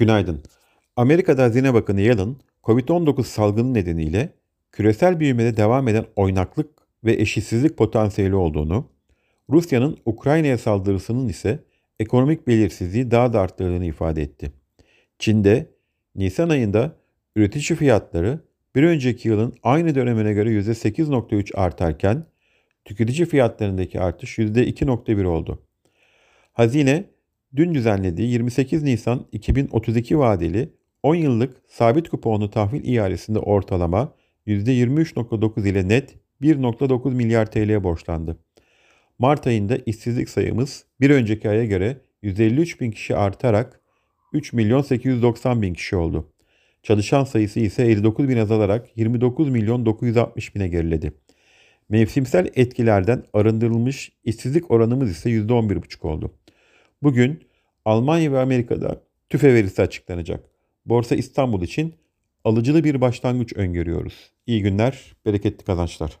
Günaydın. Amerika'da Hazine Bakanı Yellen, Covid-19 salgını nedeniyle küresel büyümede devam eden oynaklık ve eşitsizlik potansiyeli olduğunu, Rusya'nın Ukrayna'ya saldırısının ise ekonomik belirsizliği daha da arttırdığını ifade etti. Çin'de Nisan ayında üretici fiyatları bir önceki yılın aynı dönemine göre %8.3 artarken tüketici fiyatlarındaki artış %2.1 oldu. Hazine dün düzenlediği 28 Nisan 2032 vadeli 10 yıllık sabit kuponlu tahvil ihalesinde ortalama %23.9 ile net 1.9 milyar TL'ye borçlandı. Mart ayında işsizlik sayımız bir önceki aya göre 153 bin kişi artarak 3 milyon 890 bin kişi oldu. Çalışan sayısı ise 59 bin azalarak 29 milyon 960 bine geriledi. Mevsimsel etkilerden arındırılmış işsizlik oranımız ise %11,5 oldu. Bugün Almanya ve Amerika'da tüfe verisi açıklanacak. Borsa İstanbul için alıcılı bir başlangıç öngörüyoruz. İyi günler, bereketli kazançlar.